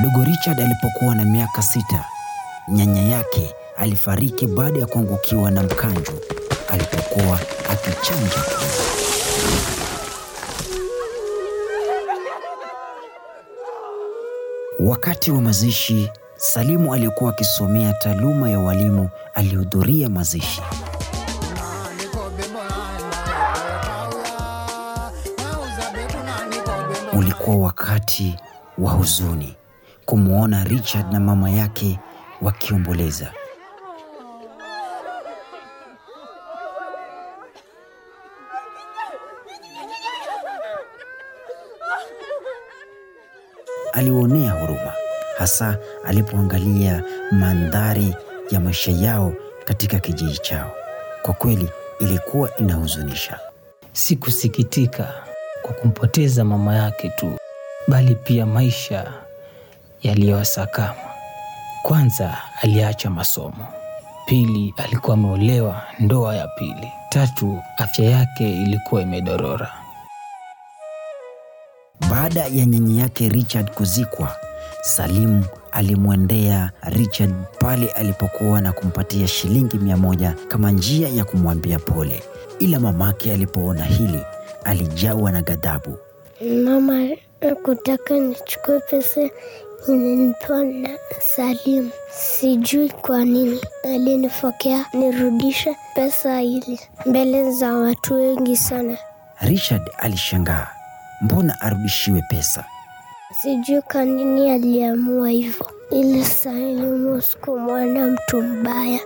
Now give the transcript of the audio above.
Mdogo Richard alipokuwa na miaka sita, nyanya yake alifariki baada ya kuangukiwa na mkanjo alipokuwa akichanja. Wakati wa mazishi, Salimu aliyekuwa akisomea taaluma ya walimu alihudhuria mazishi. Ulikuwa wakati wa huzuni kumwona Richard na mama yake wakiomboleza. Aliwaonea huruma, hasa alipoangalia mandhari ya maisha yao katika kijiji chao. Kwa kweli ilikuwa inahuzunisha. Sikusikitika kwa kumpoteza mama yake tu, bali pia maisha yaliyowasakama. Kwanza aliacha masomo, pili alikuwa ameolewa ndoa ya pili, tatu afya yake ilikuwa imedorora. Baada ya nyanya yake Richard kuzikwa, Salimu alimwendea Richard pale alipokuwa na kumpatia shilingi mia moja kama njia ya kumwambia pole, ila mamake alipoona hili alijawa na ghadhabu. Mama kutaka nichukue pesa ilinipewa na Salimu. Sijui kwa nini alinifokea nirudishe pesa ile mbele za watu wengi sana. Richard alishangaa, mbona arudishiwe pesa? Sijui kwa nini aliamua hivyo. Ile Salimu sikumwona mtu mbaya,